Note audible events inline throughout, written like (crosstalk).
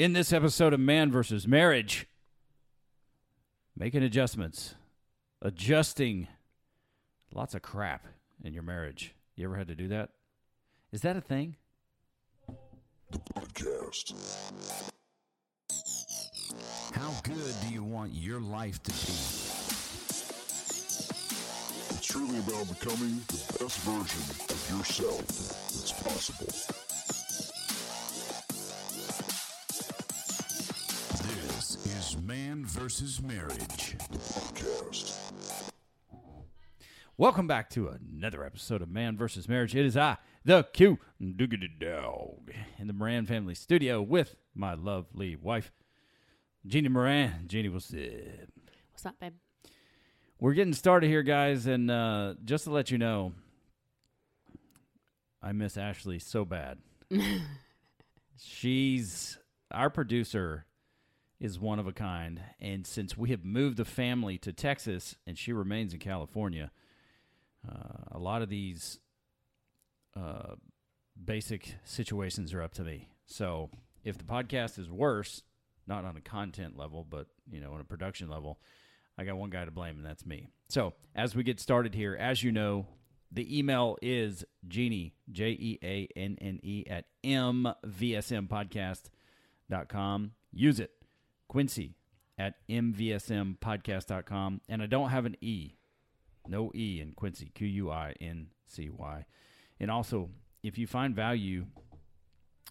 In this episode of Man versus Marriage, making adjustments, adjusting lots of crap in your marriage. You ever had to do that? Is that a thing? The podcast. How good do you want your life to be? It's really about becoming the best version of yourself that's possible. Man versus Marriage. Podcast. Welcome back to another episode of Man versus Marriage. It is I, the Q Diggity Dog, in the Moran family studio with my lovely wife, Jeannie Moran. Jeannie, what's up? What's up, babe? We're getting started here, guys, and uh, just to let you know, I miss Ashley so bad. (laughs) She's our producer is one of a kind, and since we have moved the family to Texas and she remains in California, uh, a lot of these uh, basic situations are up to me. So if the podcast is worse, not on a content level, but you know, on a production level, I got one guy to blame, and that's me. So as we get started here, as you know, the email is Jeannie, J E A N N E, at mvsmpodcast.com. Use it. Quincy at mvsmpodcast.com. And I don't have an E. No E in Quincy. Q U I N C Y. And also, if you find value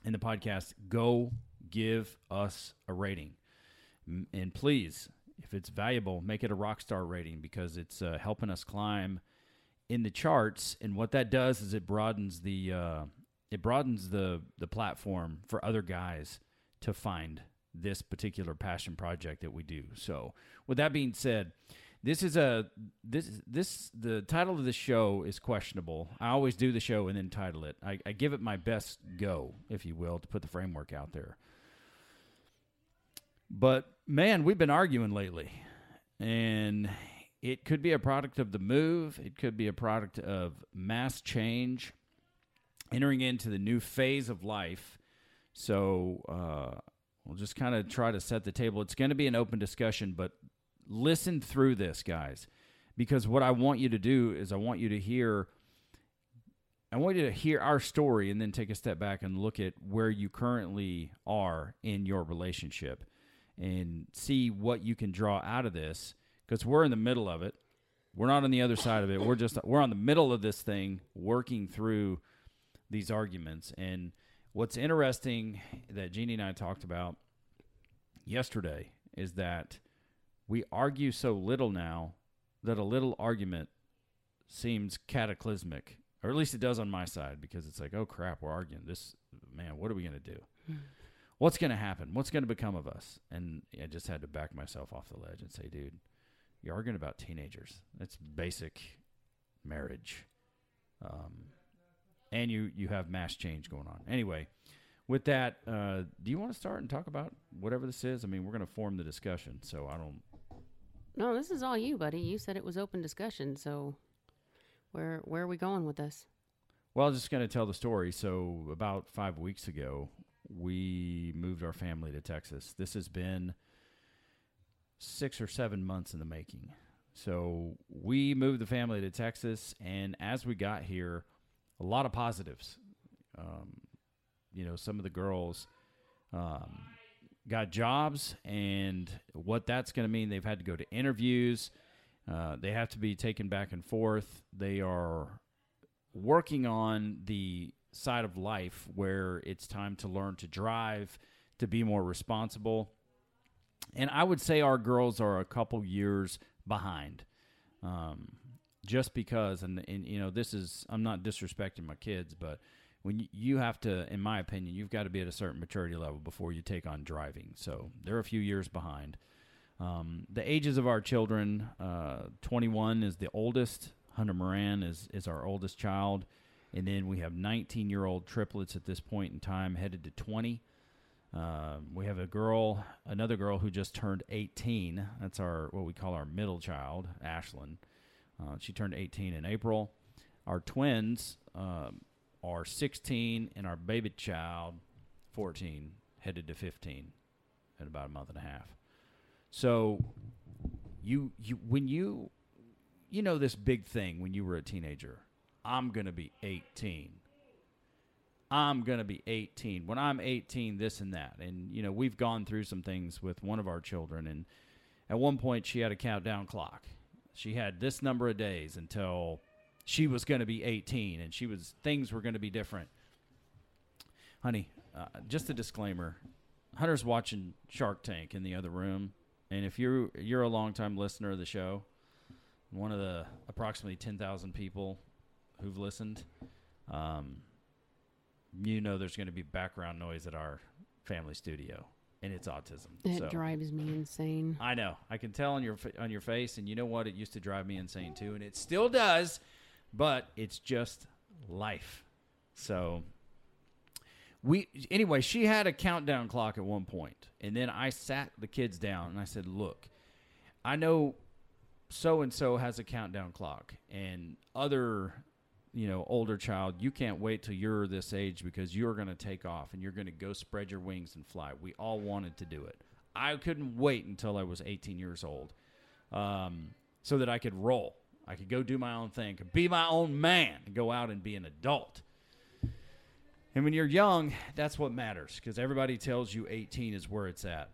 in the podcast, go give us a rating. And please, if it's valuable, make it a rock star rating because it's uh, helping us climb in the charts. And what that does is it broadens the uh, it broadens the the platform for other guys to find this particular passion project that we do. So, with that being said, this is a this this the title of the show is questionable. I always do the show and then title it. I, I give it my best go, if you will, to put the framework out there. But man, we've been arguing lately, and it could be a product of the move. It could be a product of mass change, entering into the new phase of life. So uh, we'll just kind of try to set the table. It's going to be an open discussion, but listen through this, guys, because what I want you to do is I want you to hear. I want you to hear our story and then take a step back and look at where you currently are in your relationship and see what you can draw out of this because we're in the middle of it. We're not on the other side of it. We're just we're on the middle of this thing working through these arguments. And what's interesting that Jeannie and I talked about yesterday is that we argue so little now that a little argument seems cataclysmic, or at least it does on my side because it's like, oh crap, we're arguing. This man, what are we gonna do? What's gonna happen? What's gonna become of us? And I just had to back myself off the ledge and say, dude, you're arguing about teenagers. That's basic marriage, um, and you you have mass change going on. Anyway, with that, uh, do you want to start and talk about whatever this is? I mean, we're gonna form the discussion, so I don't. No, this is all you, buddy. You said it was open discussion, so where where are we going with this? Well, I'm just going to tell the story. So, about five weeks ago, we moved our family to Texas. This has been six or seven months in the making. So, we moved the family to Texas, and as we got here, a lot of positives. Um, you know, some of the girls um, got jobs, and what that's going to mean, they've had to go to interviews. Uh, they have to be taken back and forth. They are working on the side of life where it's time to learn to drive, to be more responsible. And I would say our girls are a couple years behind. Um, just because, and, and you know, this is, I'm not disrespecting my kids, but when you, you have to, in my opinion, you've got to be at a certain maturity level before you take on driving. So they're a few years behind. Um, the ages of our children, uh, 21 is the oldest. Hunter Moran is, is our oldest child. And then we have 19 year old triplets at this point in time, headed to 20. Um, we have a girl, another girl who just turned 18. That's our what we call our middle child, Ashlyn. Uh, she turned 18 in April. Our twins um, are 16, and our baby child, 14. headed to 15 in about a month and a half. So you you when you you know this big thing when you were a teenager. I'm to be 18. I'm going to be 18. When I'm 18 this and that. And you know, we've gone through some things with one of our children and at one point she had a countdown clock. She had this number of days until she was going to be 18 and she was things were going to be different. Honey, uh, just a disclaimer. Hunter's watching Shark Tank in the other room, and if you're you're a longtime listener of the show, one of the approximately 10,000 people who've listened, um, you know there's going to be background noise at our family studio, and it's autism. It so. drives me insane. I know. I can tell on your on your face, and you know what? It used to drive me insane too, and it still does. But it's just life. So we anyway. She had a countdown clock at one point, and then I sat the kids down and I said, "Look, I know so and so has a countdown clock, and other." You know, older child, you can't wait till you're this age because you're going to take off and you're going to go spread your wings and fly. We all wanted to do it. I couldn't wait until I was 18 years old um, so that I could roll. I could go do my own thing, could be my own man, and go out and be an adult. And when you're young, that's what matters because everybody tells you 18 is where it's at.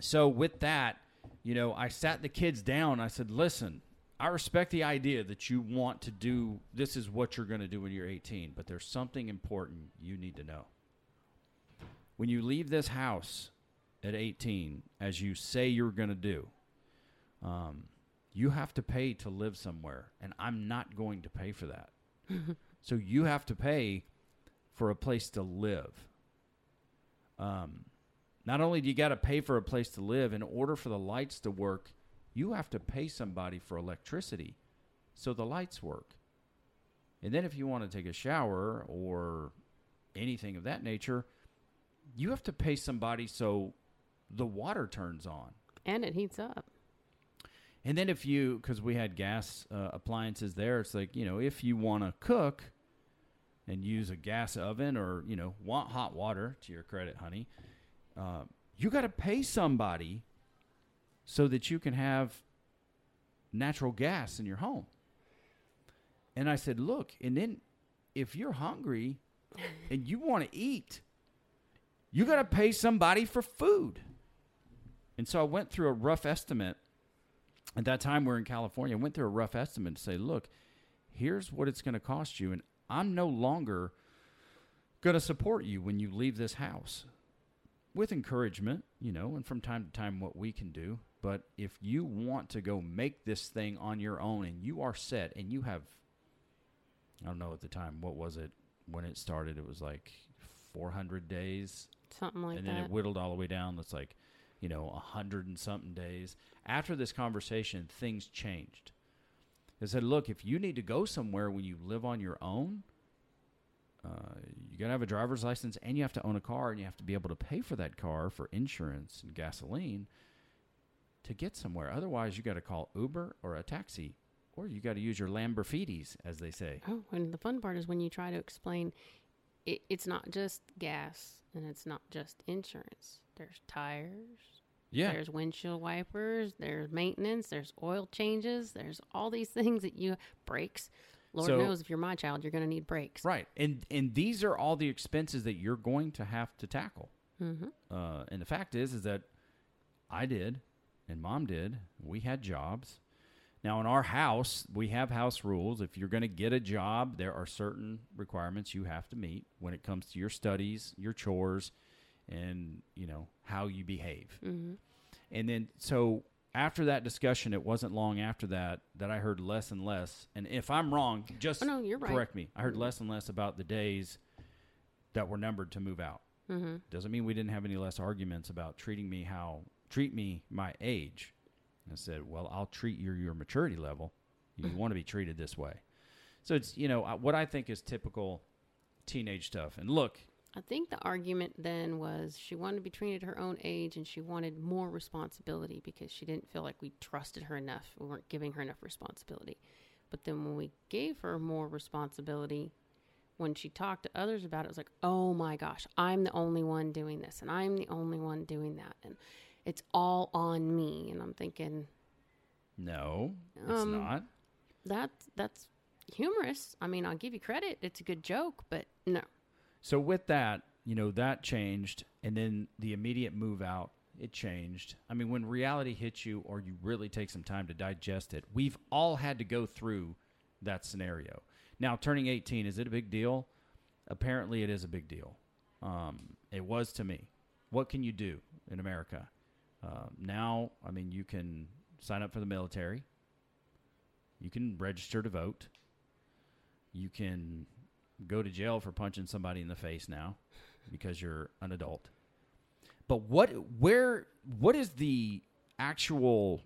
So with that, you know, I sat the kids down. I said, "Listen, I respect the idea that you want to do this is what you're going to do when you're 18, but there's something important you need to know. When you leave this house at 18, as you say you're going to do, um, you have to pay to live somewhere, and I'm not going to pay for that. (laughs) so you have to pay for a place to live. Um, not only do you got to pay for a place to live, in order for the lights to work, you have to pay somebody for electricity so the lights work. And then if you want to take a shower or anything of that nature, you have to pay somebody so the water turns on. And it heats up. And then if you, because we had gas uh, appliances there, it's like, you know, if you want to cook and use a gas oven or, you know, want hot water, to your credit, honey, uh, you got to pay somebody so that you can have natural gas in your home. And I said, look, and then if you're hungry and you want to eat, you got to pay somebody for food. And so I went through a rough estimate. At that time, we're in California. I went through a rough estimate to say, look, here's what it's going to cost you. And I'm no longer going to support you when you leave this house with encouragement, you know, and from time to time what we can do. But if you want to go make this thing on your own and you are set and you have, I don't know at the time, what was it when it started? It was like 400 days Something like that. and then it whittled all the way down. That's like, you know, a hundred and something days. After this conversation, things changed. They said, look, if you need to go somewhere when you live on your own, uh, you got to have a driver's license and you have to own a car and you have to be able to pay for that car for insurance and gasoline to get somewhere. Otherwise, you got to call Uber or a taxi or you got to use your Lamborghinis, as they say. Oh, and the fun part is when you try to explain it, it's not just gas and it's not just insurance. There's tires, Yeah. there's windshield wipers, there's maintenance, there's oil changes, there's all these things that you brakes. Lord So- knows if you're my child, you're going to need brakes. Right, and and these are all the expenses that you're going to have to tackle. Mm-hmm. Uh, and the fact is, is that I did, and Mom did. We had jobs. Now in our house, we have house rules. If you're going to get a job, there are certain requirements you have to meet when it comes to your studies, your chores, and you know how you behave. Mm-hmm. And then so after that discussion, it wasn't long after that that I heard less and less. And if I'm wrong, just Oh, no, you're right. correct me. I heard less and less about the days that were numbered to move out. Mm-hmm. Doesn't mean we didn't have any less arguments about treating me how treat me my age. And I said, well, I'll treat you your maturity level. You (laughs) want to be treated this way. So it's you know what I think is typical teenage stuff. And look, I think the argument then was she wanted to be treated her own age and she wanted more responsibility because she didn't feel like we trusted her enough. We weren't giving her enough responsibility. But then when we gave her more responsibility, when she talked to others about it, it was like, oh my gosh, I'm the only one doing this, and I'm the only one doing that, and it's all on me. And I'm thinking, No, it's Um, not. that's that's humorous. I mean, I'll give you credit; it's a good joke, but no, So with that, you know, that changed, and then the immediate move out, it changed. I mean, when reality hits you, or you really take some time to digest it, we've all had to go through that scenario. Now, turning 18 is it a big deal? Apparently, it is a big deal. Um, it was to me. What can you do in America? Uh, now, I mean, you can sign up for the military. You can register to vote. You can go to jail for punching somebody in the face now because you're an adult. But what where what is the actual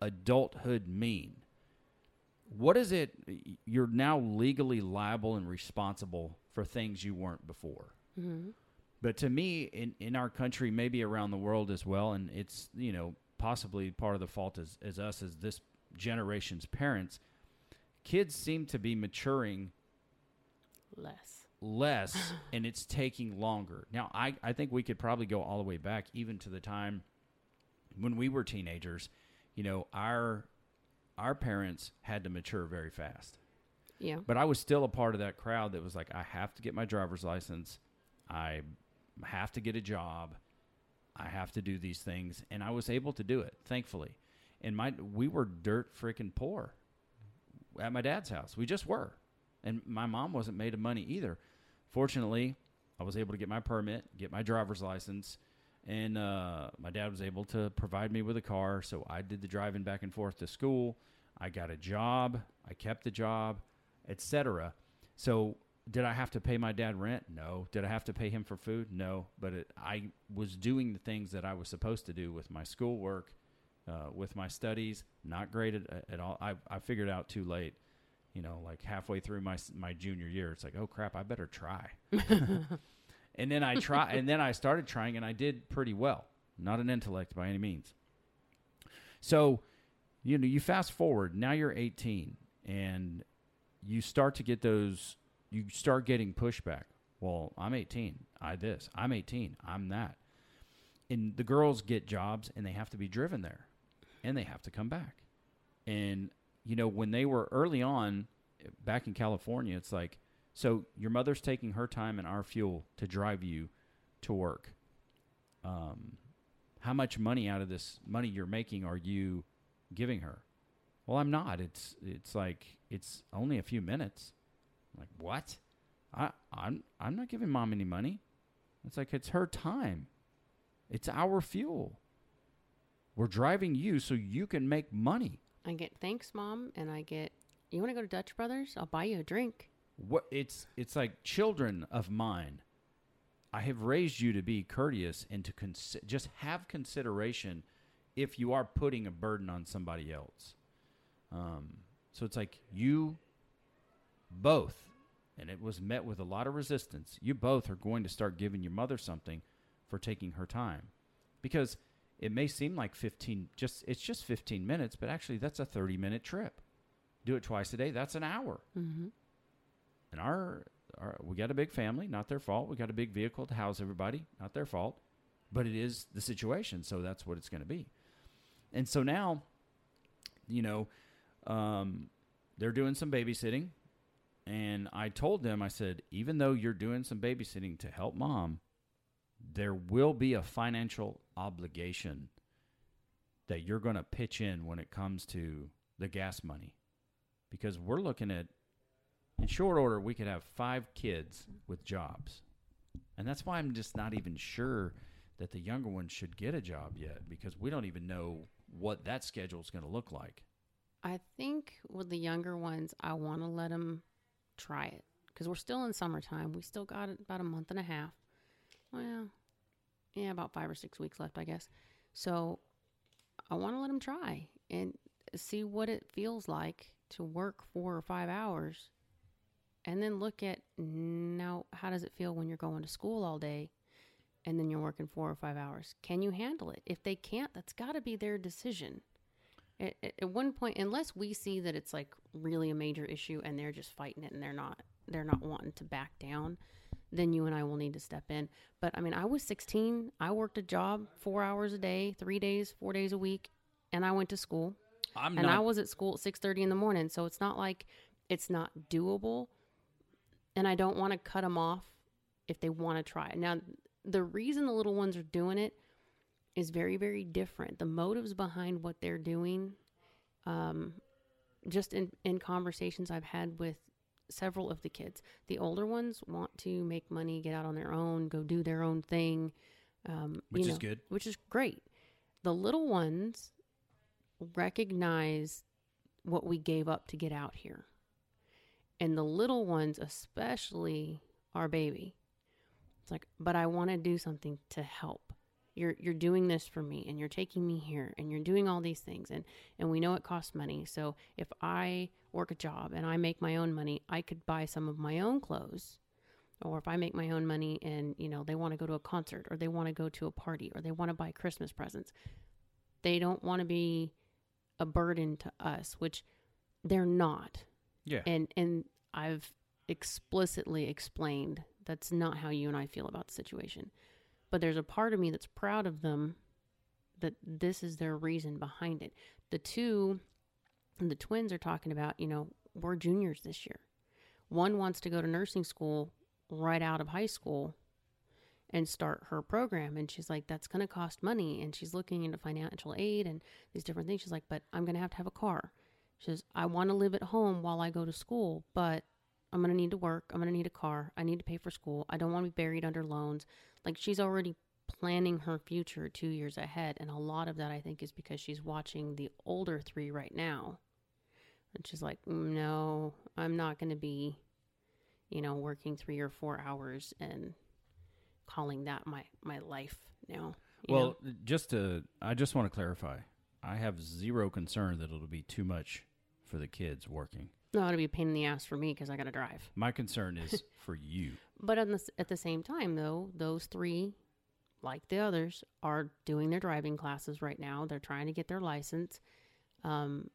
adulthood mean? What is it you're now legally liable and responsible for things you weren't before? But to me, in, in our country, maybe around the world as well, and it's you know possibly part of the fault is, is us as this generation's parents. Kids seem to be maturing less. less (laughs) and it's taking longer. Now, I, I think we could probably go all the way back even to the time when we were teenagers. You know, our our parents had to mature very fast. Yeah, But I was still a part of that crowd that was like, I have to get my driver's license. I have to get a job. I have to do these things. And I was able to do it, thankfully. And my we were dirt freaking poor at my dad's house. We just were. And my mom wasn't made of money either. Fortunately, I was able to get my permit, get my driver's license, and uh, my dad was able to provide me with a car. So I did the driving back and forth to school. I got a job. I kept the job, etc. So did I have to pay my dad rent? No. Did I have to pay him for food? No. But it, I was doing the things that I was supposed to do with my schoolwork, uh, with my studies. Not great at, at all. I, I figured out too late. You know, like halfway through my my junior year, it's like, oh crap, I better try. (laughs) and then I try, and then I started trying, and I did pretty well. Not an intellect by any means. So, you know, you fast forward. Now you're 18, and you start to get those. You start getting pushback. Well, I'm 18. I this. I'm 18. I'm that. And the girls get jobs, and they have to be driven there, and they have to come back. And you know, when they were early on back in California, it's like, so your mother's taking her time and our fuel to drive you to work. Um, how much money out of this money you're making are you giving her? Well, I'm not. It's it's like it's only a few minutes. I'm like what? I I'm I'm not giving mom any money. It's like it's her time. It's our fuel. We're driving you so you can make money. I get thanks, mom, and I get. You want to go to Dutch Brothers? I'll buy you a drink. what it's it's like children of mine i have raised you to be courteous and to cons- just have consideration if you are putting a burden on somebody else um, so it's like you both and it was met with a lot of resistance you both are going to start giving your mother something for taking her time. Because it may seem like 15 just it's just 15 minutes but actually that's a 30 minute trip. Do it twice a day that's an hour. Mm-hmm. and our, our we got a big family not their fault. We got a big vehicle to house everybody not their fault. But it is the situation so that's what it's going to be. And so now you know um, they're doing some babysitting and i told them i said even though you're doing some babysitting to help mom there will be a financial obligation that you're going to pitch in when it comes to the gas money. Because we're looking at in short order we could have five kids with jobs. And that's why i'm just not even sure that the younger ones should get a job yet because we don't even know what that schedule is going to look like. I think with the younger ones, I want to let them try it because we're still in summertime. We still got about a month and a half. Well, yeah, about five or six weeks left, I guess. So I want to let them try and see what it feels like to work four or five hours and then look at now how does it feel when you're going to school all day and then you're working four or five hours can you handle it if they can't that's got to be their decision at, at one point unless we see that it's like really a major issue and they're just fighting it and they're not they're not wanting to back down, then you and I will need to step in. But I mean, I was 16. I worked a job four hours a day, three days, four days a week, and I went to school. I'm and I was at school at 6:30 in the morning, so it's not like it's not doable. And I don't want to cut them off if they want to try it. Now, the reason the little ones are doing it is very, very different. The motives behind what they're doing, um, just in, in conversations I've had with several of the kids, the older ones want to make money, get out on their own, go do their own thing, um, Which you is good. Which is great. The little ones recognize what we gave up to get out here. And the little ones, especially our baby, it's like, but I want to do something to help. You're you're doing this for me and you're taking me here and you're doing all these things and and we know it costs money. So if I work a job and I make my own money, I could buy some of my own clothes. Or if I make my own money and, you know, they want to go to a concert or they want to go to a party or they want to buy Christmas presents. They don't want to be a burden to us, which they're not Yeah. and and I've explicitly explained that's not how you and I feel about the situation. But there's a part of me that's proud of them that this is their reason behind it. The two the twins are talking about, you know, we're juniors this year. One wants to go to nursing school right out of high school and start her program and she's like that's going to cost money and she's looking into financial aid and these different things she's like but i'm going to have to have a car she says, I want to live at home while I go to school, but I'm going to need to work. I'm going to need a car. I need to pay for school. I don't want to be buried under loans. Like she's already planning her future two years ahead. And a lot of that, I think, is because she's watching the older three right now. And she's like, "Mm, no, I'm not going to be, you know, working three or four hours and calling that my, my life now. well, know? just to, I just want to clarify. I have zero concern that it'll be too much for the kids working. No, it'll be a pain in the ass for me because I got to drive. My concern is (laughs) for you. But on the, at the same time, though, those three, like the others, are doing their driving classes right now. They're trying to get their license. Um,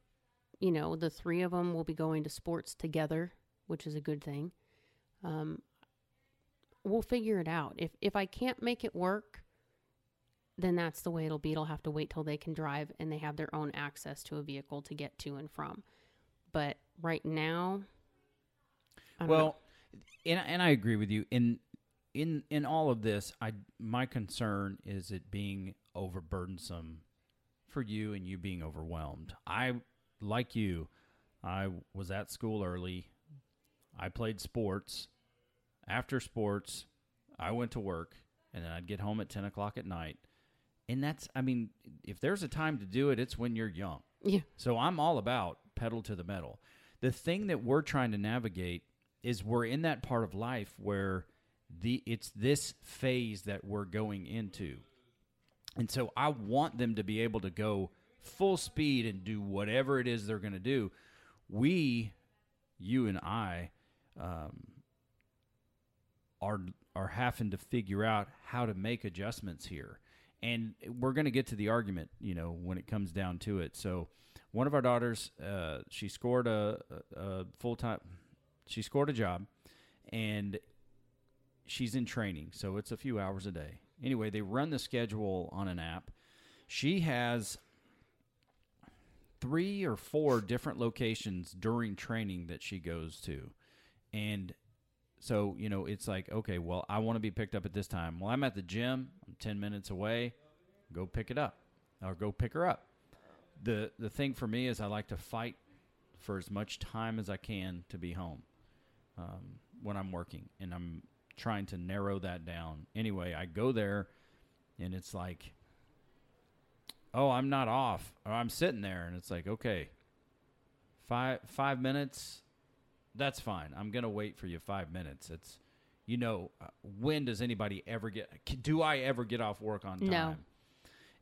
you know, the three of them will be going to sports together, which is a good thing. Um, we'll figure it out. If if I can't make it work, then that's the way it'll be. It'll have to wait till they can drive and they have their own access to a vehicle to get to and from. But right now, I don't know. Well, and and I agree with you. In in in all of this, I my concern is it being overburdensome for you and you being overwhelmed. I like you. I was at school early. I played sports. After sports, I went to work, and then I'd get home at ten o'clock at night. And that's, I mean, if there's a time to do it, it's when you're young. yeah. So I'm all about pedal to the metal. The thing that we're trying to navigate is we're in that part of life where the it's this phase that we're going into. And so I want them to be able to go full speed and do whatever it is they're going to do. We, you and I, um, are are having to figure out how to make adjustments here. And we're going to get to the argument, you know, when it comes down to it. So, one of our daughters, uh, she scored a, a, a full time, she scored a job, and she's in training, so it's a few hours a day. Anyway, they run the schedule on an app. She has three or four different locations during training that she goes to, and so, you know, it's like, okay, well, I want to be picked up at this time. Well, I'm at the gym. I'm 10 minutes away. Go pick it up or go pick her up. The the thing for me is I like to fight for as much time as I can to be home um, when I'm working, and I'm trying to narrow that down. Anyway, I go there, and it's like, oh, I'm not off, or I'm sitting there, and it's like, okay, five five minutes, that's fine. I'm gonna wait for you five minutes. It's, you know, uh, when does anybody ever get? Do I ever get off work on time? No.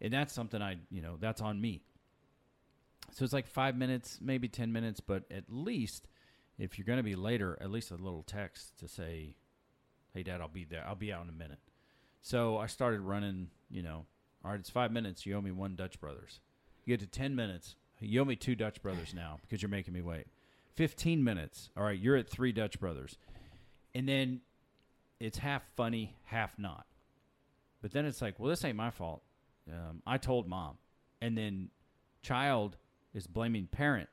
And that's something I, you know, that's on me. So it's like five minutes, maybe ten minutes, but at least if you're gonna be later, at least a little text to say, "Hey, Dad, I'll be there. I'll be out in a minute." So I started running. You know, all right, it's five minutes. You owe me one Dutch Brothers. You get to ten minutes. You owe me two Dutch Brothers now because you're making me wait. 15 minutes. All right, you're at three Dutch Brothers. and then it's half funny, half not. But then it's like, well, this ain't my fault. Um, I told mom, and then child is blaming parent,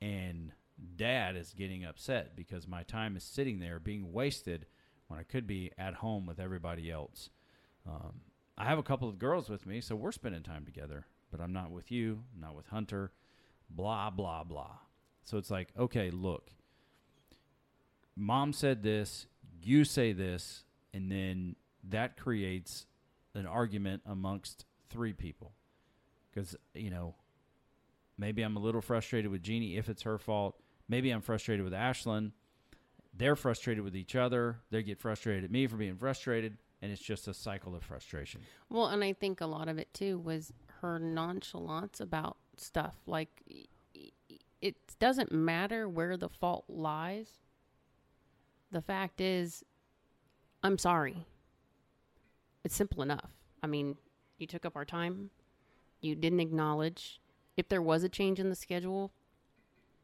and dad is getting upset because my time is sitting there being wasted when I could be at home with everybody else. Um, I have a couple of girls with me, so we're spending time together, but I'm not with you, I'm not with Hunter, blah, blah, blah. So it's like, okay, look, mom said this, you say this, and then that creates an argument amongst three people. Because, you know, maybe I'm a little frustrated with Jeannie if it's her fault. Maybe I'm frustrated with Ashlyn. They're frustrated with each other. They get frustrated at me for being frustrated. And it's just a cycle of frustration. Well, and I think a lot of it too was her nonchalance about stuff. Like, it doesn't matter where the fault lies. The fact is, I'm sorry. It's simple enough. I mean, you took up our time. You didn't acknowledge. If there was a change in the schedule,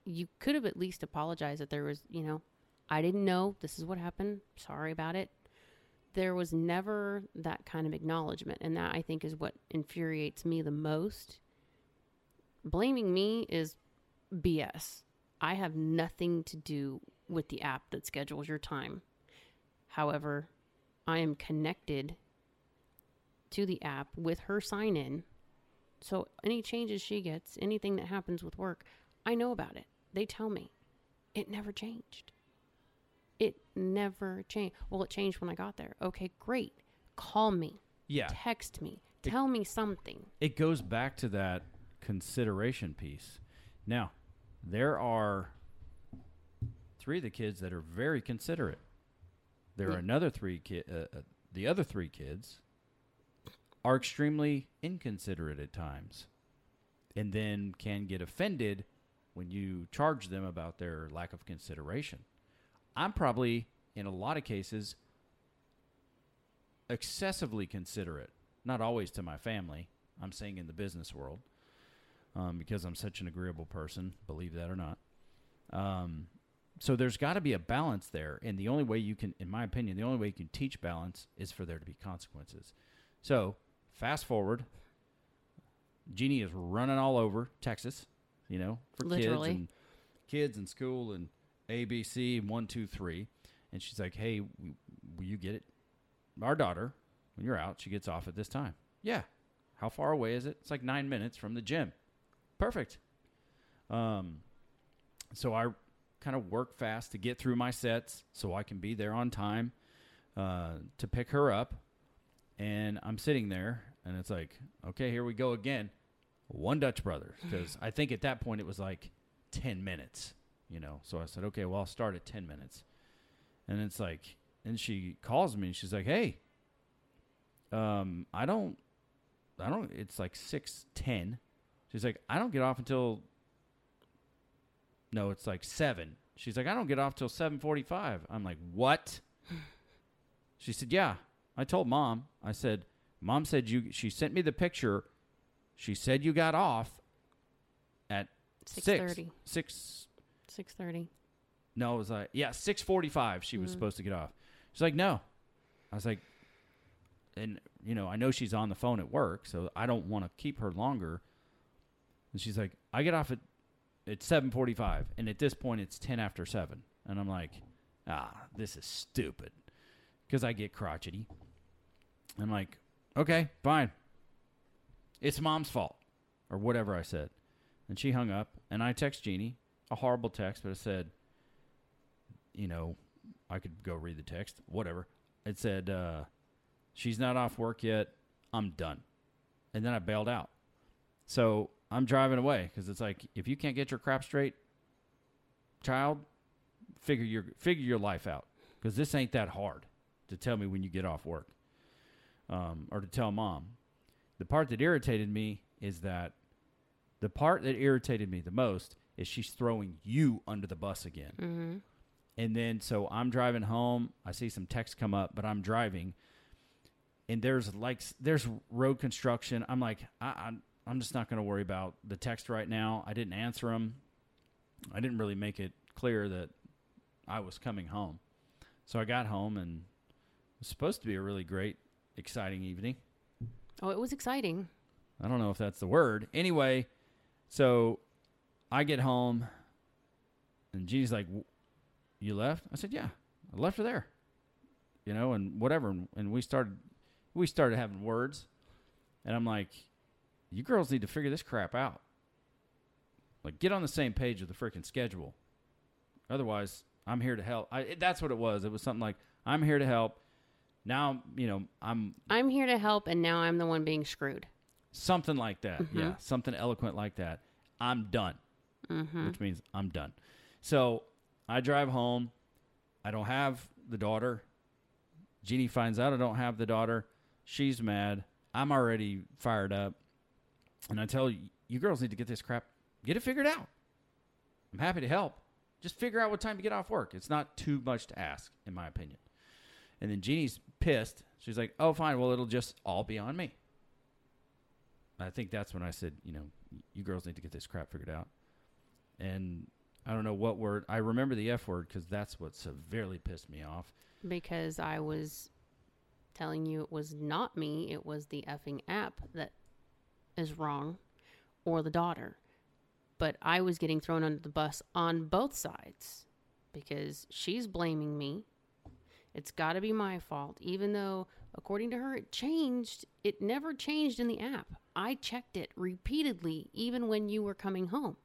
you could have at least apologized that there was, you know, I didn't know. This is what happened. Sorry about it there was never that kind of acknowledgement and that i think is what infuriates me the most blaming me is bs i have nothing to do with the app that schedules your time however i am connected to the app with her sign in so any changes she gets anything that happens with work i know about it they tell me it never changed it never changed. Well, it changed when I got there. Okay, great. Call me. Yeah. Text me. Tell me something. it goes back to that consideration piece. Now, there are three of the kids that are very considerate. There are another three ki- uh, uh, the other three kids are extremely inconsiderate at times, and then can get offended when you charge them about their lack of consideration. I'm probably in a lot of cases excessively considerate, not always to my family. I'm saying in the business world, um, because I'm such an agreeable person, believe that or not. Um, so there's got to be a balance there, and the only way you can, in my opinion, the only way you can teach balance is for there to be consequences. So fast forward, Jeannie is running all over Texas, you know, for Literally. kids and kids and school and ABC and one, two, three, and she's like, "Hey, will you get it? Our daughter, when you're out, she gets off at this time. Yeah. How far away is it? It's like nine minutes from the gym. Perfect. Um, so I kind of work fast to get through my sets so I can be there on time uh, to pick her up. And I'm sitting there, and it's like, okay, here we go again. One Dutch Brothers. Because I think at that point it was like 10 minutes, you know. So I said, okay, well, I'll start at 10 minutes. And it's like, and she calls me and she's like, hey, um, I don't, I don't, it's like 6.10. She's like, I don't get off until no, it's like seven. She's like, I don't get off till seven forty-five. I'm like, what? She said, Yeah. I told mom. I said, Mom said you. She sent me the picture. She said you got off at 6:30. Six. Six thirty. No, it was like yeah, six forty-five. She was supposed to get off. She's like, no. I was like, and you know, I know she's on the phone at work, so I don't want to keep her longer. And she's like, I get off at at seven forty-five, and at this point, it's ten after seven, and I'm like, ah, this is stupid, because I get crotchety. I'm like, okay, fine. It's mom's fault, or whatever I said, and she hung up, and I text Jeannie a horrible text, but it said, you know, I could go read the text, whatever. It said, uh, she's not off work yet. I'm done. And then I bailed out. So I'm driving away because it's like, if you can't get your crap straight, child, figure your figure your life out because this ain't that hard to tell me when you get off work, um, or to tell mom. The part that irritated me is that the part that irritated me the most is she's throwing you under the bus again. Mm-hmm. And then so I'm driving home. I see some text come up, but I'm driving, and there's like there's road construction. I'm like I, I'm I'm just not going to worry about the text right now. I didn't answer them. I didn't really make it clear that I was coming home. So I got home and was supposed to be a really great, exciting evening. Oh, it was exciting. I don't know if that's the word. Anyway, so I get home and Jeannie's like, "You left?" I said, "Yeah, I left her there." You know, and whatever, and, and we started we started having words, and I'm like, "You girls need to figure this crap out. Like, get on the same page with the freaking schedule. Otherwise, I'm here to help." I, it- that's what it was. It was something like, "I'm here to help." Now, you know, I'm I'm here to help, and now I'm the one being screwed. something like that. Mm-hmm. Yeah, something eloquent like that. I'm done, Mm-hmm. which means I'm done. So I drive home. I don't have the daughter. Jeannie finds out I don't have the daughter. She's mad. I'm already fired up. And I tell you, you girls need to get this crap, get it figured out. I'm happy to help. Just figure out what time to get off work. It's not too much to ask, in my opinion. And then Jeannie's pissed. She's like, oh, fine. Well, it'll just all be on me. I think that's when I said, you know, you girls need to get this crap figured out. And I don't know what word. I remember the F word because that's what severely pissed me off. because I was telling you it was not me, it was the effing app that is wrong or the daughter. But I was getting thrown under the bus on both sides because she's blaming me. It's got to be my fault, even though, according to her, it changed. It never changed in the app. I checked it repeatedly, even when you were coming home.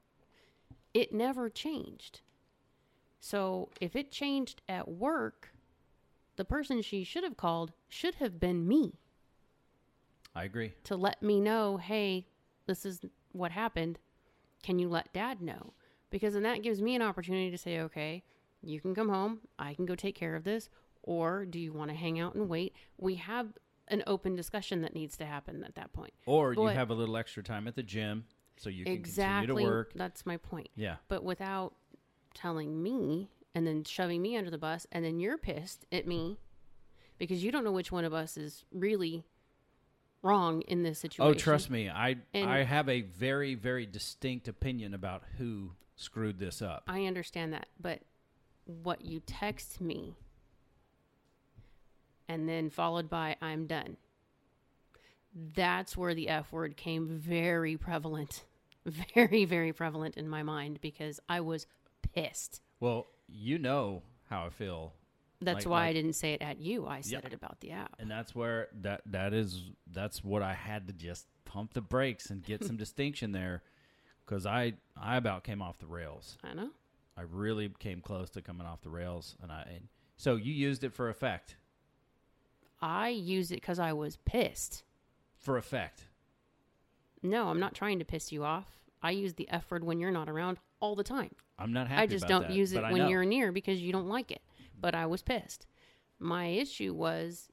It never changed. So if it changed at work, the person she should have called should have been me I agree. to let me know, hey, this is what happened. Can you let dad know? Because then that gives me an opportunity to say, okay, you can come home. I can go take care of this. Or do you want to hang out and wait? We have an open discussion that needs to happen at that point. Or you have a little extra time at the gym so you can exactly. continue to work. That's my point. Yeah. But without telling me and then shoving me under the bus, and then you're pissed at me because you don't know which one of us is really wrong in this oh, situation. Oh, trust me. I And- I have a very very distinct opinion about who screwed this up. I understand that, but what you text me and then followed by I'm done. That's where the F word came very prevalent. (laughs) Very, very prevalent in my mind because I was pissed. Well, you know how I feel That's Like- why I didn't say it at you. I said Yeah. it about the app. and that's where that that is that's what I had to just pump the brakes and get some (laughs) distinction there cuz I I about came off the rails. I know. I really came close to coming off the rails and I and so you used it for effect. I used it because I was pissed. For effect. No, I'm not trying to piss you off. I use the F word when you're not around all the time. I'm not happy I just don't that, use it when you're near because you don't like it. But I was pissed. My issue was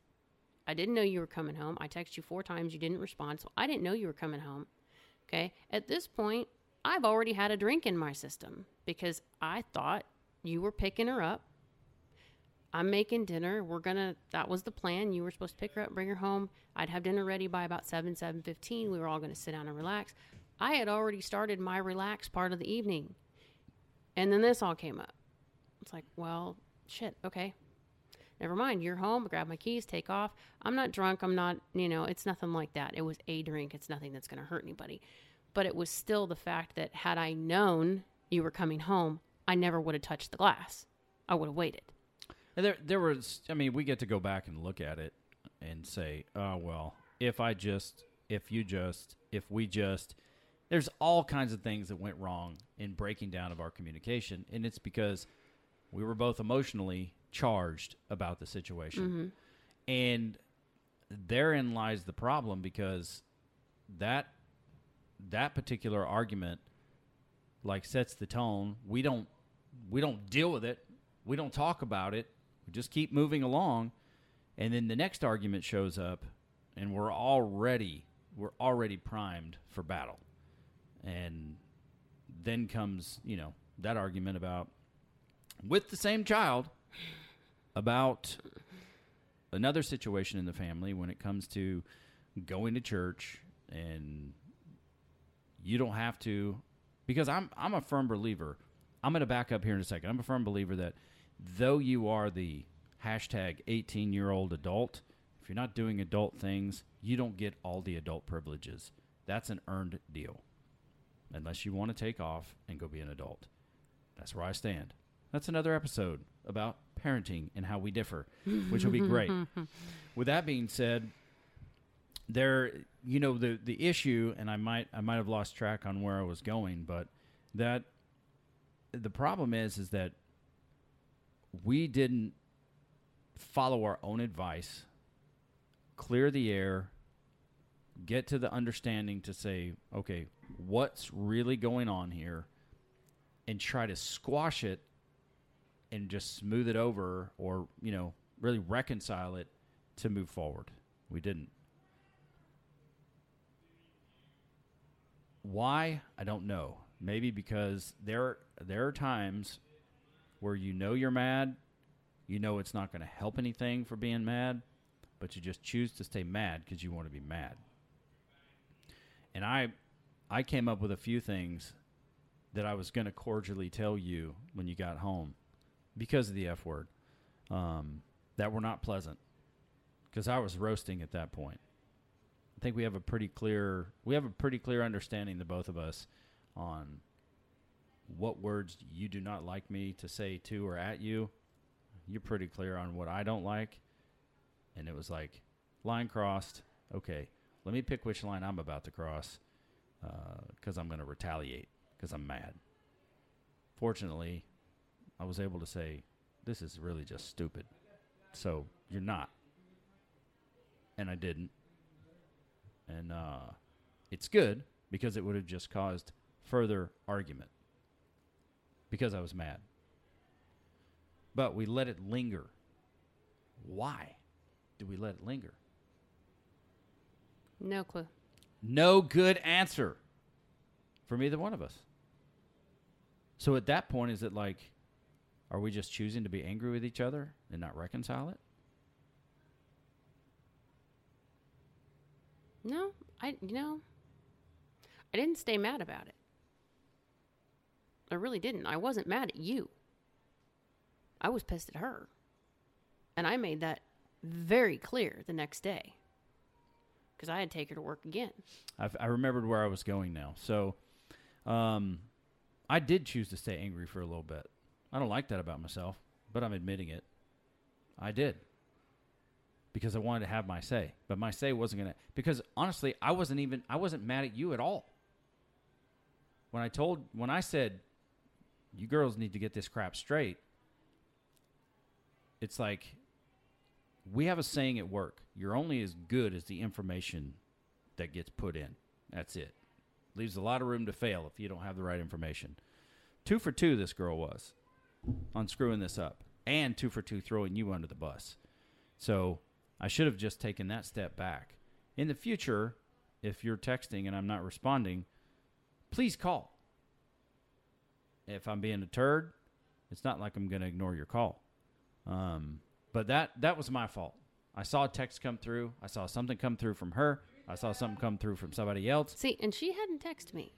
I didn't know you were coming home. I texted you four times. You didn't respond. So I didn't know you were coming home. Okay. At this point, I've already had a drink in my system because I thought you were picking her up. I'm making dinner. We're gonna. That was the plan. You were supposed to pick her up, bring her home. I'd have dinner ready by about seven, seven fifteen. We were all gonna sit down and relax. I had already started my relax part of the evening, and then this all came up. It's like, well, shit. Okay, never mind. You're home. Grab my keys. Take off. I'm not drunk. I'm not. You know, it's nothing like that. It was a drink. It's nothing that's gonna hurt anybody. But it was still the fact that had I known you were coming home, I never would have touched the glass. I would have waited. And there, there was. I mean, we get to go back and look at it and say, "Oh well, if I just, if you just, if we just." There's all kinds of things that went wrong in breaking down of our communication, and it's because we were both emotionally charged about the situation, mm-hmm. and therein lies the problem because that that particular argument like sets the tone. We don't we don't deal with it. We don't talk about it. We just keep moving along. And then the next argument shows up and we're already we're already primed for battle. And then comes, you know, that argument about with the same child about another situation in the family when it comes to going to church and you don't have to because I'm I'm a firm believer. I'm going to back up here in a second. I'm a firm believer that though you are the hashtag 18 year old adult. If you're not doing adult things, you don't get all the adult privileges. That's an earned deal. Unless you want to take off and go be an adult. That's where I stand. That's another episode about parenting and how we differ, which will be great. (laughs) With that being said, there you know the the issue and I might I might have lost track on where I was going, but that the problem is is that we didn't follow our own advice, clear the air, get to the understanding to say, okay, what's really going on here, and try to squash it and just smooth it over or, you know, really reconcile it to move forward. We didn't. Why? I don't know. Maybe because there there are times where you know you're mad, you know it's not going to help anything for being mad, but you just choose to stay mad because you want to be mad. And I I came up with a few things that I was going to cordially tell you when you got home because of the F word um, that were not pleasant because I was roasting at that point. I think we have a pretty clear we have a pretty clear understanding the both of us on what words you do not like me to say to or at you. You're pretty clear on what I don't like. And it was like line crossed. Okay, let me pick which line I'm about to cross because I'm going to retaliate because I'm mad. Fortunately, I was able to say, this is really just stupid. So you're not. And I didn't. And uh, it's good because it would have just caused further argument because I was mad. But we let it linger. Why do we let it linger? No clue. No good answer from either one of us. So at that point, is it like, are we just choosing to be angry with each other and not reconcile it? No, I you know, I didn't stay mad about it. I really didn't. I wasn't mad at you. I was pissed at her. And I made that very clear the next day. Because I had to take her to work again. I've, I remembered where I was going now. So, um, I did choose to stay angry for a little bit. I don't like that about myself, but I'm admitting it. I did because I wanted to have my say, but my say wasn't gonna. Because honestly, I wasn't even. I wasn't mad at you at all. When I told, when I said, "You girls need to get this crap straight," it's like we have a saying at work: "You're only as good as the information that gets put in." That's it. Leaves a lot of room to fail if you don't have the right information. Two for two, this girl was on screwing this up, and two for two throwing you under the bus. So I should have just taken that step back. In the future, if you're texting and I'm not responding, please call. If I'm being a turd, it's not like I'm going to ignore your call. Um, but that that was my fault. I saw a text come through. I saw something come through from her. I saw something come through from somebody else. See, and she hadn't texted me.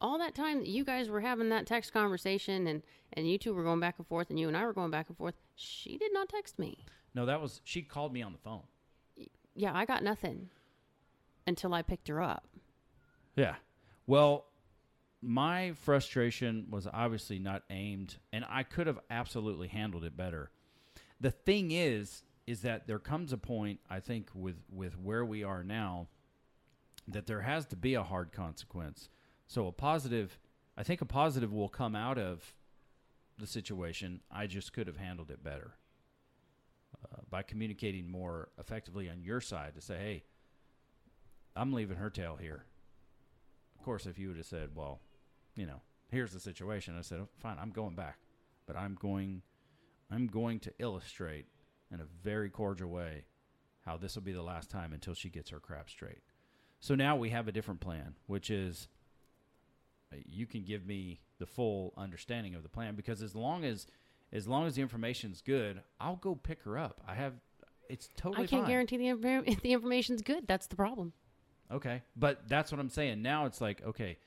All that time that you guys were having that text conversation and, and you two were going back and forth and you and I were going back and forth, she did not text me. No, that was she called me on the phone. Yeah, I got nothing until I picked her up. Yeah. Well, my frustration was obviously not aimed, and I could have absolutely handled it better. The thing is, is that there comes a point, I think, with with where we are now, that there has to be a hard consequence. So a positive, I think, a positive will come out of the situation. I just could have handled it better uh, by communicating more effectively on your side to say, hey, I'm leaving her tail here. Of course, if you would have said, well, you know, here's the situation, I said, oh, fine, I'm going back, but I'm going, I'm going to illustrate in a very cordial way how this will be the last time until she gets her crap straight. So now we have a different plan, which is uh, you can give me the full understanding of the plan because as long as as long as the information's good, I'll go pick her up. I have it's totally I can't fine. guarantee the, infor- (laughs) the information's good. That's the problem. Okay, but that's what I'm saying. Now it's like, okay,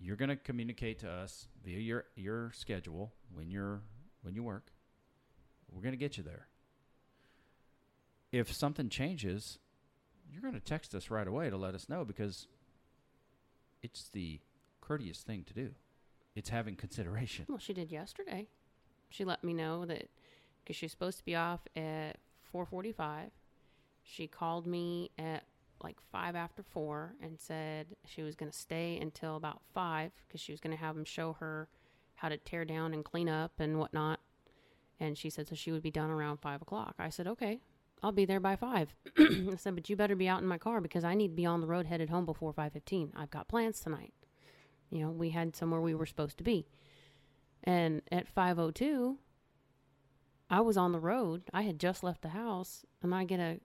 you're gonna communicate to us via your your schedule when you're when you work, We're going to get you there. If something changes, you're going to text us right away to let us know because it's the courteous thing to do. It's having consideration. Well, she did yesterday. She let me know that because she's supposed to be off at 4:45. She called me at like five after four and said she was going to stay until about five because she was going to have him show her how to tear down and clean up and whatnot. And she said so she would be done around five o'clock. I said okay, I'll be there by five. (clears throat) I said but you better be out in my car because I need to be on the road headed home before five fifteen. I've got plans tonight. You know we had somewhere we were supposed to be. And at 502, I was on the road. I had just left the house and I get a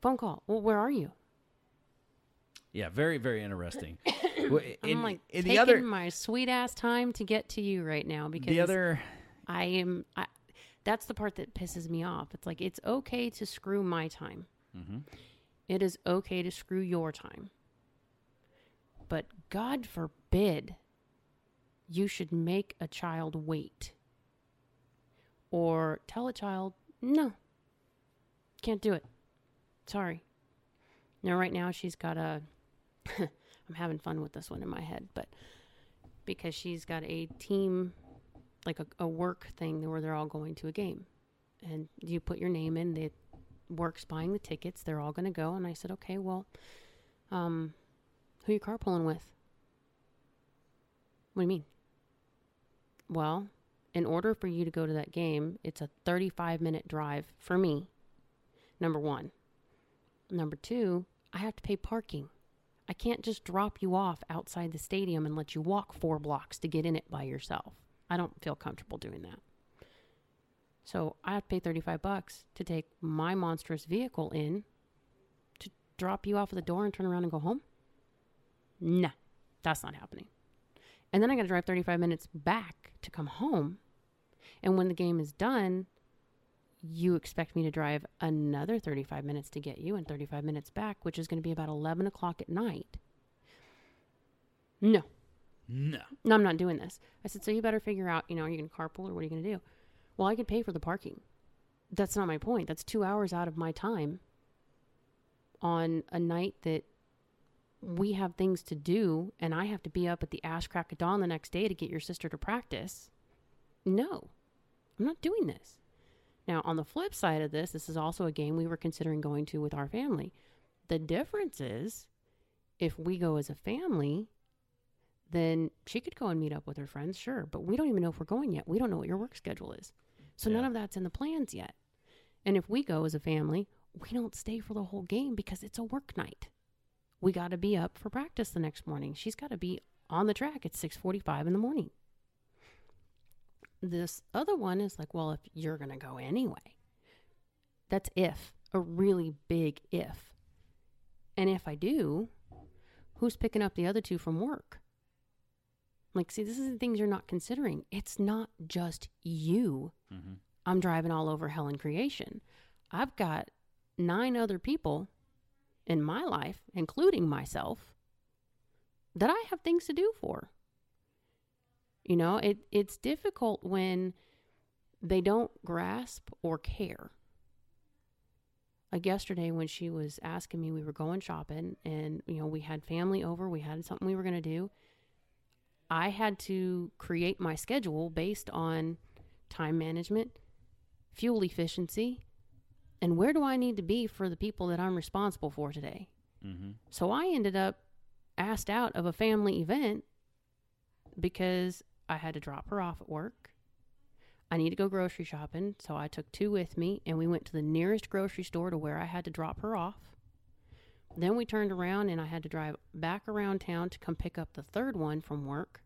phone call. Well, where are you? Yeah, very very interesting. (coughs) Well, I'm in- like in taking the other my sweet ass time to get to you right now because the other I am. I, that's the part that pisses me off. It's like it's okay to screw my time. Mhm. It is okay to screw your time. But God forbid you should make a child wait. Or tell a child, no, can't do it. Sorry. Now, right now, she's got a. (laughs) I'm having fun with this one in my head, but because she's got a team, like a, a work thing where they're all going to a game. And you put your name in, the work's buying the tickets, they're all going to go. And I said, okay, well, um, who you carpooling with? What do you mean? Well, in order for you to go to that game, it's a 35 minute drive for me. Number one. Number two, I have to pay parking. I can't just drop you off outside the stadium and let you walk four blocks to get in it by yourself. I don't feel comfortable doing that. So I have to pay 35 bucks to take my monstrous vehicle in to drop you off at the door and turn around and go home? Nah, that's not happening. And then I got to drive 35 minutes back to come home. And when the game is done, you expect me to drive another 35 minutes to get you and 35 minutes back, which is going to be about 11 o'clock at night. No, no. no, I'm not doing this. I said, so you better figure out, you know, are you going to carpool or what are you going to do? Well, I could pay for the parking. That's not my point. That's two hours out of my time on a night that we have things to do and I have to be up at the ass crack of dawn the next day to get your sister to practice. No, I'm not doing this. Now, on the flip side of this, this is also a game we were considering going to with our family. The difference is if we go as a family, then she could go and meet up with her friends, sure, but we don't even know if we're going yet. We don't know what your work schedule is. So none of that's in the plans yet. And if we go as a family, we don't stay for the whole game because it's a work night. We got to be up for practice the next morning. She's got to be on the track at 6:45 in the morning. This other one is like, well, if you're going to go anyway. That's if, a really big if. And if I do, who's picking up the other two from work? Like, see, this is the things you're not considering. It's not just you. Mhm. I'm driving all over hell and creation. I've got nine other people in my life, including myself, that I have things to do for. You know, it it's difficult when they don't grasp or care. Like yesterday when she was asking me, we were going shopping and you know, we had family over, we had something we were going to do. I had to create my schedule based on time management, fuel efficiency, and where do I need to be for the people that I'm responsible for today. Mhm. So I ended up asked out of a family event because I had to drop her off at work. I need to go grocery shopping, so I took two with me and we went to the nearest grocery store to where I had to drop her off. Then we turned around and I had to drive back around town to come pick up the third one from work.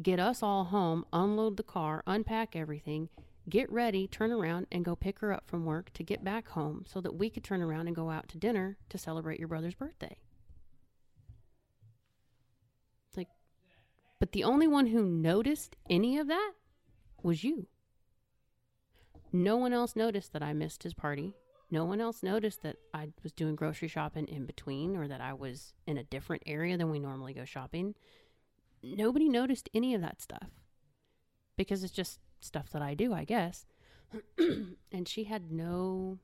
Get us all home, unload the car, unpack everything, get ready, turn around, and go pick her up from work to get back home so that we could turn around and go out to dinner to celebrate your brother's birthday. It's like, but the only one who noticed any of that was you. No one else noticed that I missed his party. No one else noticed that I was doing grocery shopping in between or that I was in a different area than we normally go shopping. Nobody noticed any of that stuff because it's just stuff that I do, I guess. (clears throat) and she had no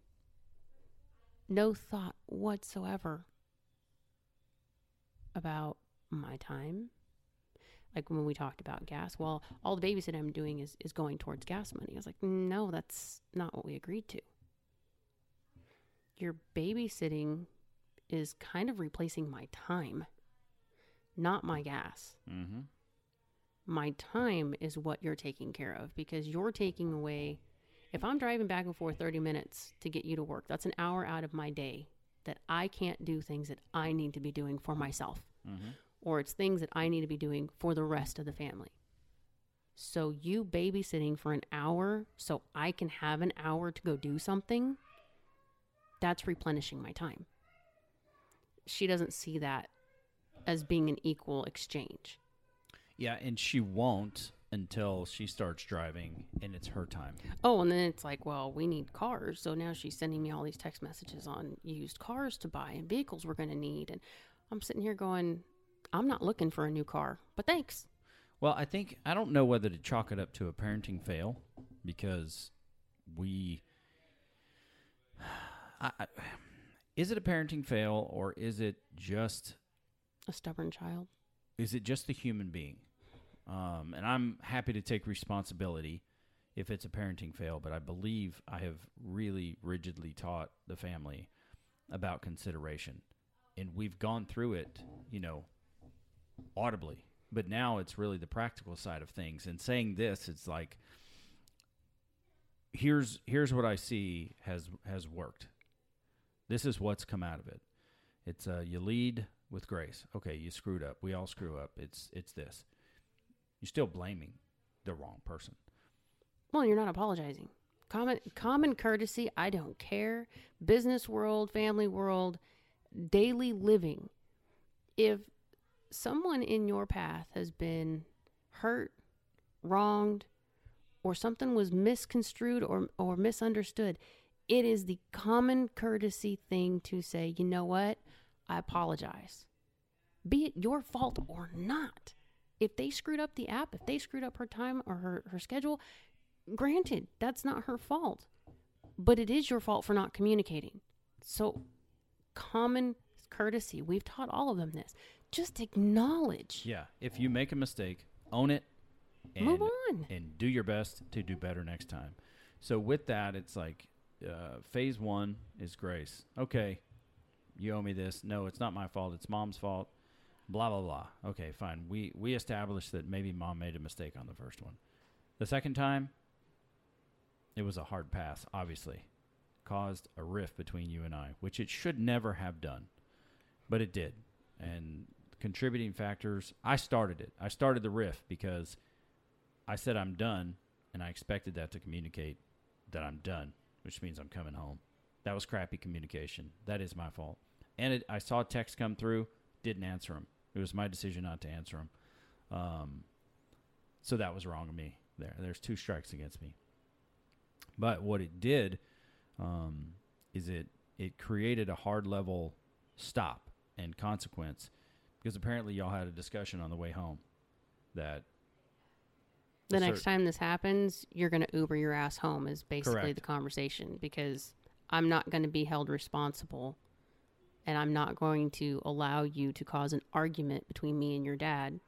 no thought whatsoever about my time. Like when we talked about gas, well, all the babysitting I'm doing is, is going towards gas money. I was like, no, that's not what we agreed to. Your babysitting is kind of replacing my time, not my gas Mm-hmm. my time is what you're taking care of because you're taking away if i'm driving back and forth 30 minutes to get you to work that's an hour out of my day that i can't do things that i need to be doing for myself Mm-hmm. Or it's things that i need to be doing for the rest of the family so you babysitting for an hour so i can have an hour to go do something that's replenishing my time she doesn't see that as being an equal exchange Yeah, and she won't until she starts driving and it's her time. Oh, and then it's like, well, we need cars. So now she's sending me all these text messages on used cars to buy and vehicles we're going to need. And I'm sitting here going, I'm not looking for a new car, but thanks. Well, I think I don't know whether to chalk it up to a parenting fail because we. (sighs) I, I, is it a parenting fail or is it just A stubborn child. is it just the human being? Um, and I'm happy to take responsibility if it's a parenting fail, but I believe I have really rigidly taught the family about consideration. And we've gone through it, you know, audibly. But now it's really the practical side of things. And saying this, it's like here's here's what I see has has worked. This is what's come out of it. It's uh, you lead with grace. Okay, you screwed up. We all screw up. It's it's this. You're still blaming the wrong person. Well, you're not apologizing. Common common courtesy, I don't care. Business world, family world, daily living. If someone in your path has been hurt, wronged, or something was misconstrued or or misunderstood, it is the common courtesy thing to say, "You know what? I apologize." Be it your fault or not. If they screwed up the app, if they screwed up her time or her, her schedule, granted, that's not her fault. But it is your fault for not communicating. So, common courtesy, we've taught all of them this. Just acknowledge. Yeah. If you make a mistake, own it and Move on. and do your best to do better next time. So with that, it's like uh, phase one is grace. Okay, you owe me this. No, it's not my fault. It's mom's fault. Blah blah blah. Okay, fine. We we established that maybe mom made a mistake on the first one. The second time, it was a hard pass. Obviously, caused a rift between you and I, which it should never have done, but it did. And contributing factors, I started it. I started the rift because I said I'm done, and I expected that to communicate that I'm done, which means I'm coming home. That was crappy communication. That is my fault. And it, I saw text come through, didn't answer them. It was my decision not to answer them. Um, so that was wrong of me. There, there's two strikes against me. But what it did um, is it it created a hard level stop and consequence because apparently y'all had a discussion on the way home that The next time this happens, you're going to Uber your ass home, is basically Correct. the conversation because I'm not going to be held responsible and I'm not going to allow you to cause an argument between me and your dad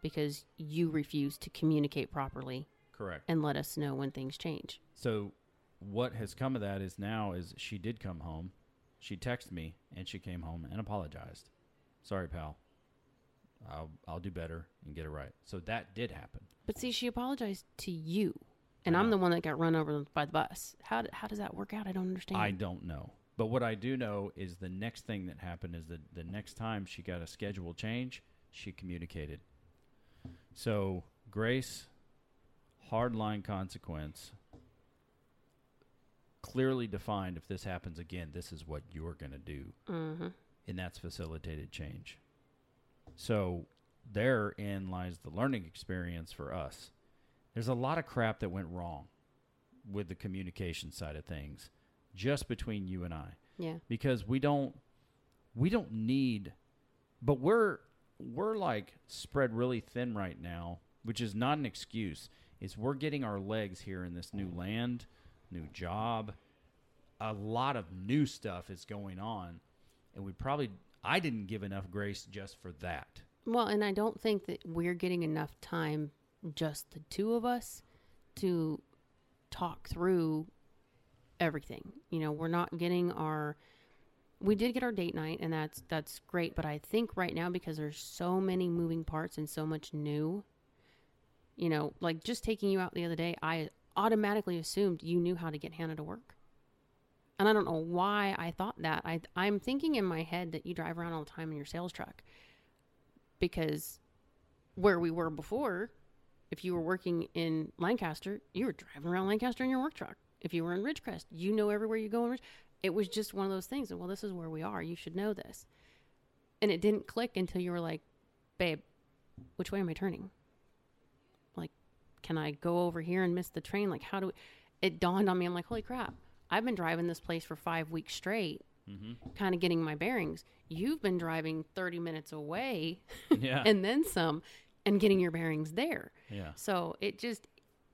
because you refuse to communicate properly correct. and let us know when things change. So what has come of that is now is she did come home. She texted me and she came home and apologized. Sorry, pal. I'll I'll do better and get it right. So that did happen. But see, she apologized to you, and I'm the one that got run over by the bus. How, how does that work out? I don't understand. I don't know. But what I do know is the next thing that happened is that the next time she got a schedule change, she communicated. So, Grace, hard line consequence, clearly defined if this happens again, this is what you're going to do. hmm And that's facilitated change. So, therein lies the learning experience for us. There's a lot of crap that went wrong with the communication side of things just between you and I Yeah. because we don't we don't need but we're we're like spread really thin right now which is not an excuse is we're getting our legs here in this new land new job. A lot of new stuff is going on, and we probably I didn't give enough grace just for that. Well, and I don't think that we're getting enough time, just the two of us, to talk through everything. You know, we're not getting our. We did get our date night, and that's that's great. But I think right now because there's so many moving parts and so much new. You know, like just taking you out the other day, I automatically assumed you knew how to get Hannah to work. And I don't know why I thought that. I I'm thinking in my head that you drive around all the time in your sales truck because where we were before, if you were working in Lancaster, you were driving around Lancaster in your work truck. If you were in Ridgecrest, you know everywhere you go in Ridge. It was just one of those things. And well, this is where we are. You should know this. And it didn't click until you were like, babe, which way am I turning? Like, can I go over here and miss the train? Like, how do we? it dawned on me? I'm like, holy crap. I've been driving this place for five weeks straight, mm-hmm. kind of getting my bearings. You've been driving 30 minutes away (laughs) Yeah, and then some and getting your bearings there. yeah, So it just,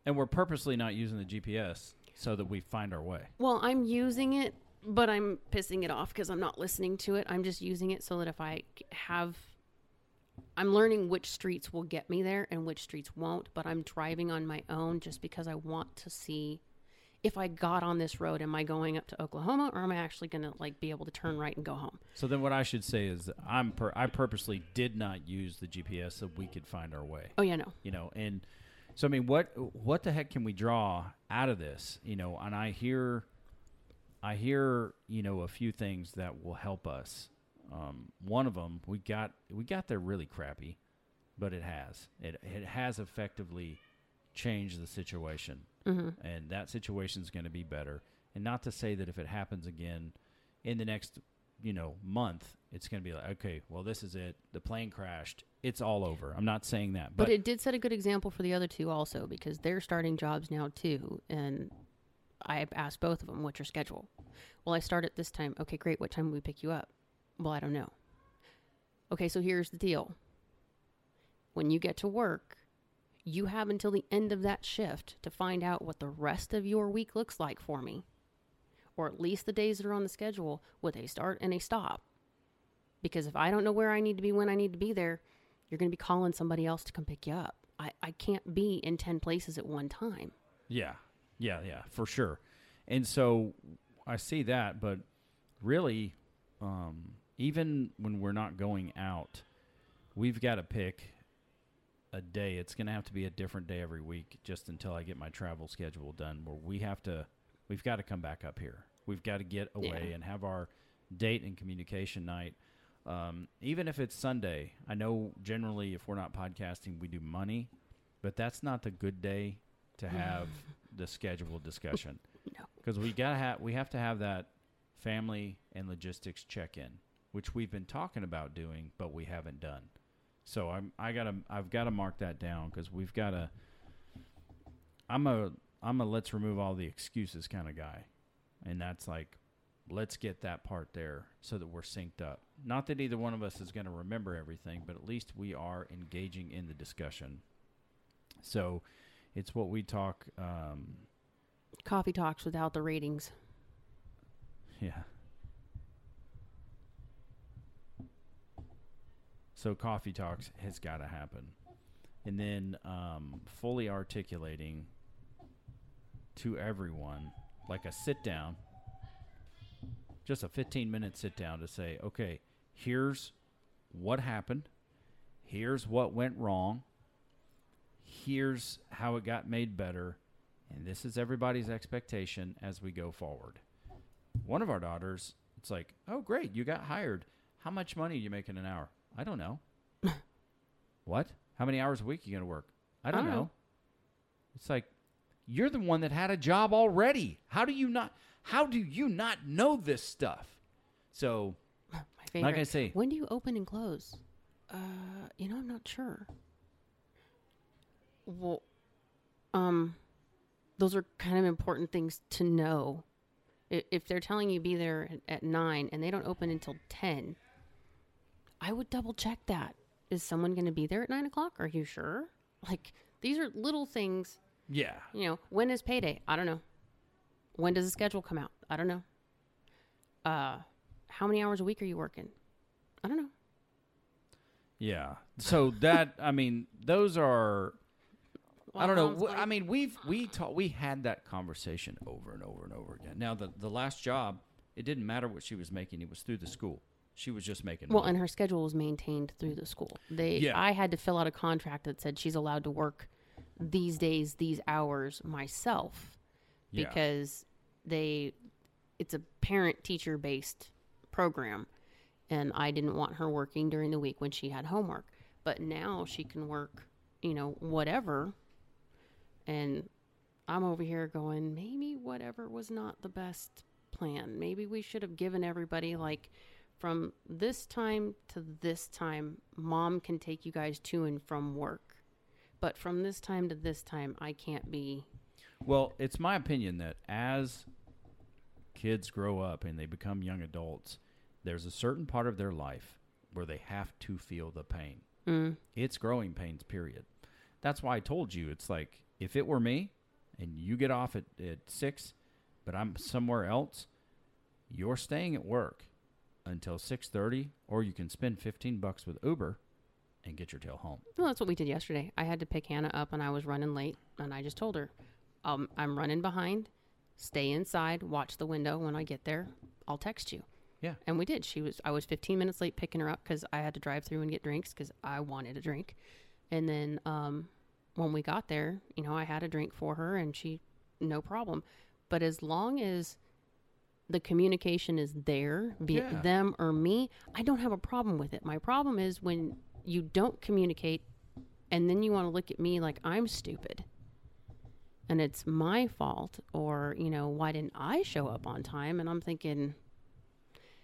and we're purposely not using the GPS so that we find our way. well, I'm using it, but I'm pissing it off because I'm not listening to it. I'm just using it so that if I have, I'm learning which streets will get me there and which streets won't, but I'm driving on my own just because I want to see if I got on this road, am I going up to Oklahoma or am I actually going to like be able to turn right and go home? So then, what I should say is, I'm per- I purposely did not use the GPS so we could find our way. Oh, yeah, no. you know and so i mean what what the heck can we draw out of this you know and i hear i hear you know a few things that will help us um, one of them we got we got there really crappy but it has it it has effectively changed the situation Mm-hmm. and that situation is going to be better and not to say that if it happens again in the next you know month it's going to be like okay well this is it the plane crashed it's all over i'm not saying that But, it did set a good example for the other two also because they're starting jobs now too. And I asked both of them, what's your schedule? Well, I start at this time. Okay, great. What time will we pick you up? Well, I don't know. Okay, so here's the deal. When you get to work, you have until the end of that shift to find out what the rest of your week looks like for me. Or at least the days that are on the schedule with a start and a stop. Because if I don't know where I need to be when I need to be there, you're going to be calling somebody else to come pick you up. I, I can't be in 10 places at one time. Yeah, yeah, yeah, for sure. And so I see that, but really, um, even when we're not going out, we've got to pick a day. It's going to have to be a different day every week, just until I get my travel schedule done. Where we have to, we've got to come back up here. We've got to get away Yeah. and have our date and communication night. Um, even if it's Sunday, I know generally if we're not podcasting, we do money, but that's not the good day to (laughs) have the scheduled discussion (laughs) No. because we gotta have we have to have that family and logistics check in, which we've been talking about doing, but we haven't done. So I'm I gotta I've got to mark that down because we've got to. I'm a I'm a let's remove all the excuses kind of guy, and that's like let's get that part there so that we're synced up. Not that either one of us is going to remember everything, but at least we are engaging in the discussion. So it's what we talk. Um, Coffee talks without the ratings. Yeah. So coffee talks has got to happen, and then um, fully articulating to everyone like a sit down, just a fifteen minute sit down to say, okay, here's what happened, here's what went wrong, here's how it got made better, and this is everybody's expectation as we go forward. One of our daughters, it's like, oh, great, you got hired. How much money are you making in an hour? I don't know. what? How many hours a week are you going to work? I don't, I don't know. know. It's like, you're the one that had a job already. How do you not? How do you not know this stuff? So, My favorite. like I say, When do you open and close? Uh, you know, I'm not sure. Well, um, those are kind of important things to know. If they're telling you be there at, at nine and they don't open until ten, I would double check that. Is someone going to be there at nine o'clock? Are you sure? Like these are little things. yeah, You know, when is payday? I don't know. When does the schedule come out? I don't know. Uh, how many hours a week are you working? I don't know. Yeah. So that I mean, those are I don't know. W- I like, mean, we've we ta- we had that conversation over and over and over again. Now the the last job, it didn't matter what she was making; it was through the school. She was just making. well, money. and her schedule was maintained through the school. They, Yeah. I had to fill out a contract that said she's allowed to work these days, these hours myself, Yeah. because they, it's a parent teacher based program, and I didn't want her working during the week when she had homework. But now she can work, you know, whatever, and I'm over here going, maybe whatever was not the best plan. Maybe we should have given everybody like from this time to this time, mom can take you guys to and from work. But from this time to this time, I can't be. Well, it's my opinion that as kids grow up and they become young adults, there's a certain part of their life where they have to feel the pain. Mm, It's growing pains, period. That's why I told you it's like if it were me and you get off at, at six, but I'm somewhere else, you're staying at work until six thirty, or you can spend fifteen bucks with Uber and get your tail home. well, that's what we did yesterday. I had to pick Hannah up and I was running late. And I just told her, um, I'm running behind. Stay inside. Watch the window. When I get there, I'll text you. Yeah. And we did. She was. I was 15 minutes late picking her up because I had to drive through and get drinks because I wanted a drink. And then um, when we got there, you know, I had a drink for her, and she, no problem. But as long as the communication is there, be Yeah. it them or me, I don't have a problem with it. My problem is when you don't communicate, and then you want to look at me like I'm stupid. And it's my fault, or, you know, why didn't I show up on time? And I'm thinking,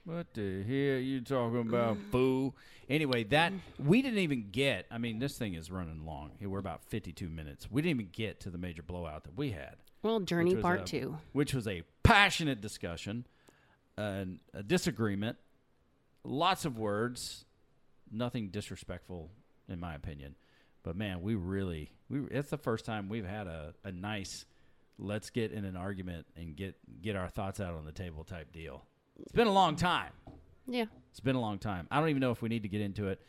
What the hell you talking about, (sighs) fool? Anyway, that we didn't even get. I mean, this thing is running long. We're about fifty-two minutes. We didn't even get to the major blowout that we had. Well, journey part a- two. which was a passionate discussion, and a disagreement, lots of words, nothing disrespectful in my opinion. But man, we really we it's the first time we've had a, a nice let's get in an argument and get get our thoughts out on the table type deal. It's been a long time. Yeah. It's been a long time. I don't even know if we need to get into it,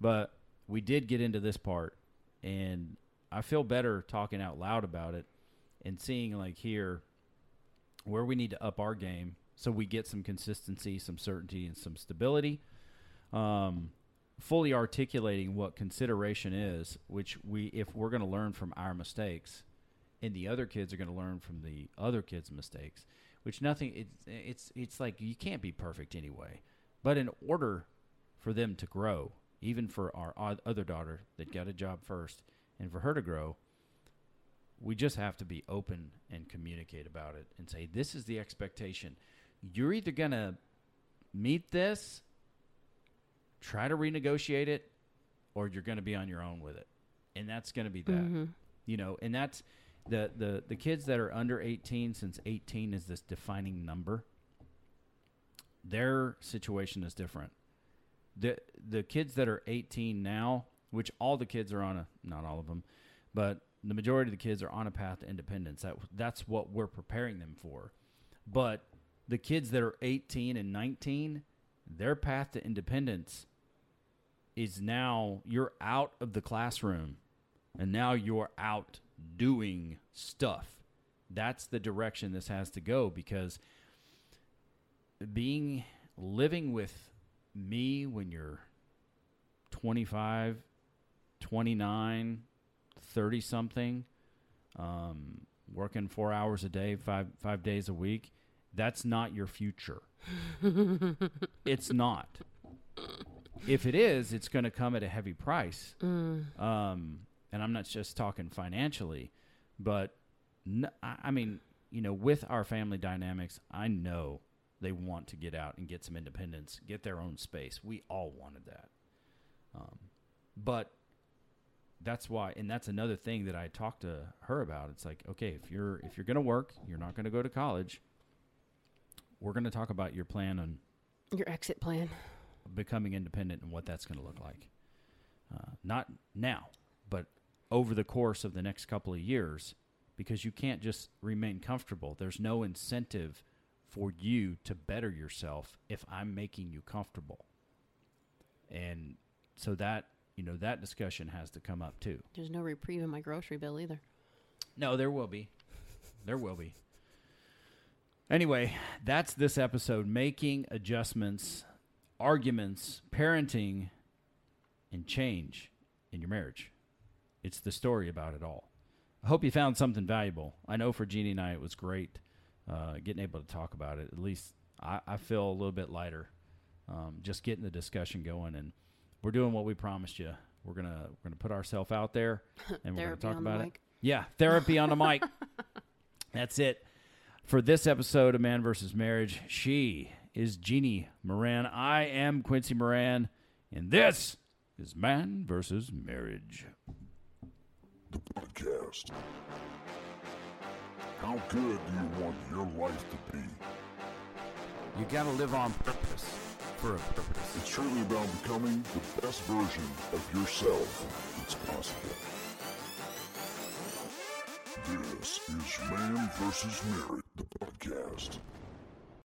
but we did get into this part, and I feel better talking out loud about it and seeing like here where we need to up our game so we get some consistency, some certainty, and some stability. Um, fully articulating what consideration is, which we, if we're going to learn from our mistakes, and the other kids are going to learn from the other kids' mistakes, which nothing. It's it's it's like you can't be perfect anyway. But in order for them to grow, even for our other daughter that got a job first, and for her to grow, we just have to be open and communicate about it and say, this is the expectation. You're either going to meet this, try to renegotiate it, or you're going to be on your own with it. And that's going to be that. Mm-hmm. You know, and that's the, the, the kids that are under 18, since 18 is this defining number, their situation is different. The, the kids that are 18 now, which all the kids are on a, not all of them, but the majority of the kids are on a path to independence. That that's what we're preparing them for. But the kids that are 18 and 19, their path to independence is now you're out of the classroom and now you're out doing stuff. That's the direction this has to go because being living with me when you're 25, 29, 30 something, um, working four hours a day, five five days a week, that's not your future. (laughs) it's not. If it is, it's going to come at a heavy price. Um, and I'm not just talking financially, but I mean, you know, with our family dynamics, I know they want to get out and get some independence, get their own space. We all wanted that. Um, but that's why and that's another thing that I talked to her about. It's like, okay, if you're if you're going to work, you're not going to go to college. We're going to talk about your plan on Your exit plan. becoming independent and what that's going to look like. Uh, not now, but over the course of the next couple of years, because you can't just remain comfortable. There's no incentive for you to better yourself if I'm making you comfortable. And so that, you know, that discussion has to come up too. There's no reprieve in my grocery bill either. No, there will be. There will be. Anyway, that's this episode making adjustments, arguments, parenting, and change in your marriage. It's the story about it all. I hope you found something valuable. I know for Jeannie and I, it was great uh, getting able to talk about it. At least I, I feel a little bit lighter um, just getting the discussion going. And we're doing what we promised you. We're gonna we're gonna put ourselves out there (laughs) and we're gonna talk about it. mic. Yeah, therapy on the mic. (laughs) That's it for this episode of Man versus Marriage. She is Jeannie Moran. I am Quincy Moran, and this is Man versus Marriage. The podcast. How good do you want your life to be? You gotta live on purpose It's truly about becoming the best version of yourself that's possible. This is Man vs. Marriage, the podcast.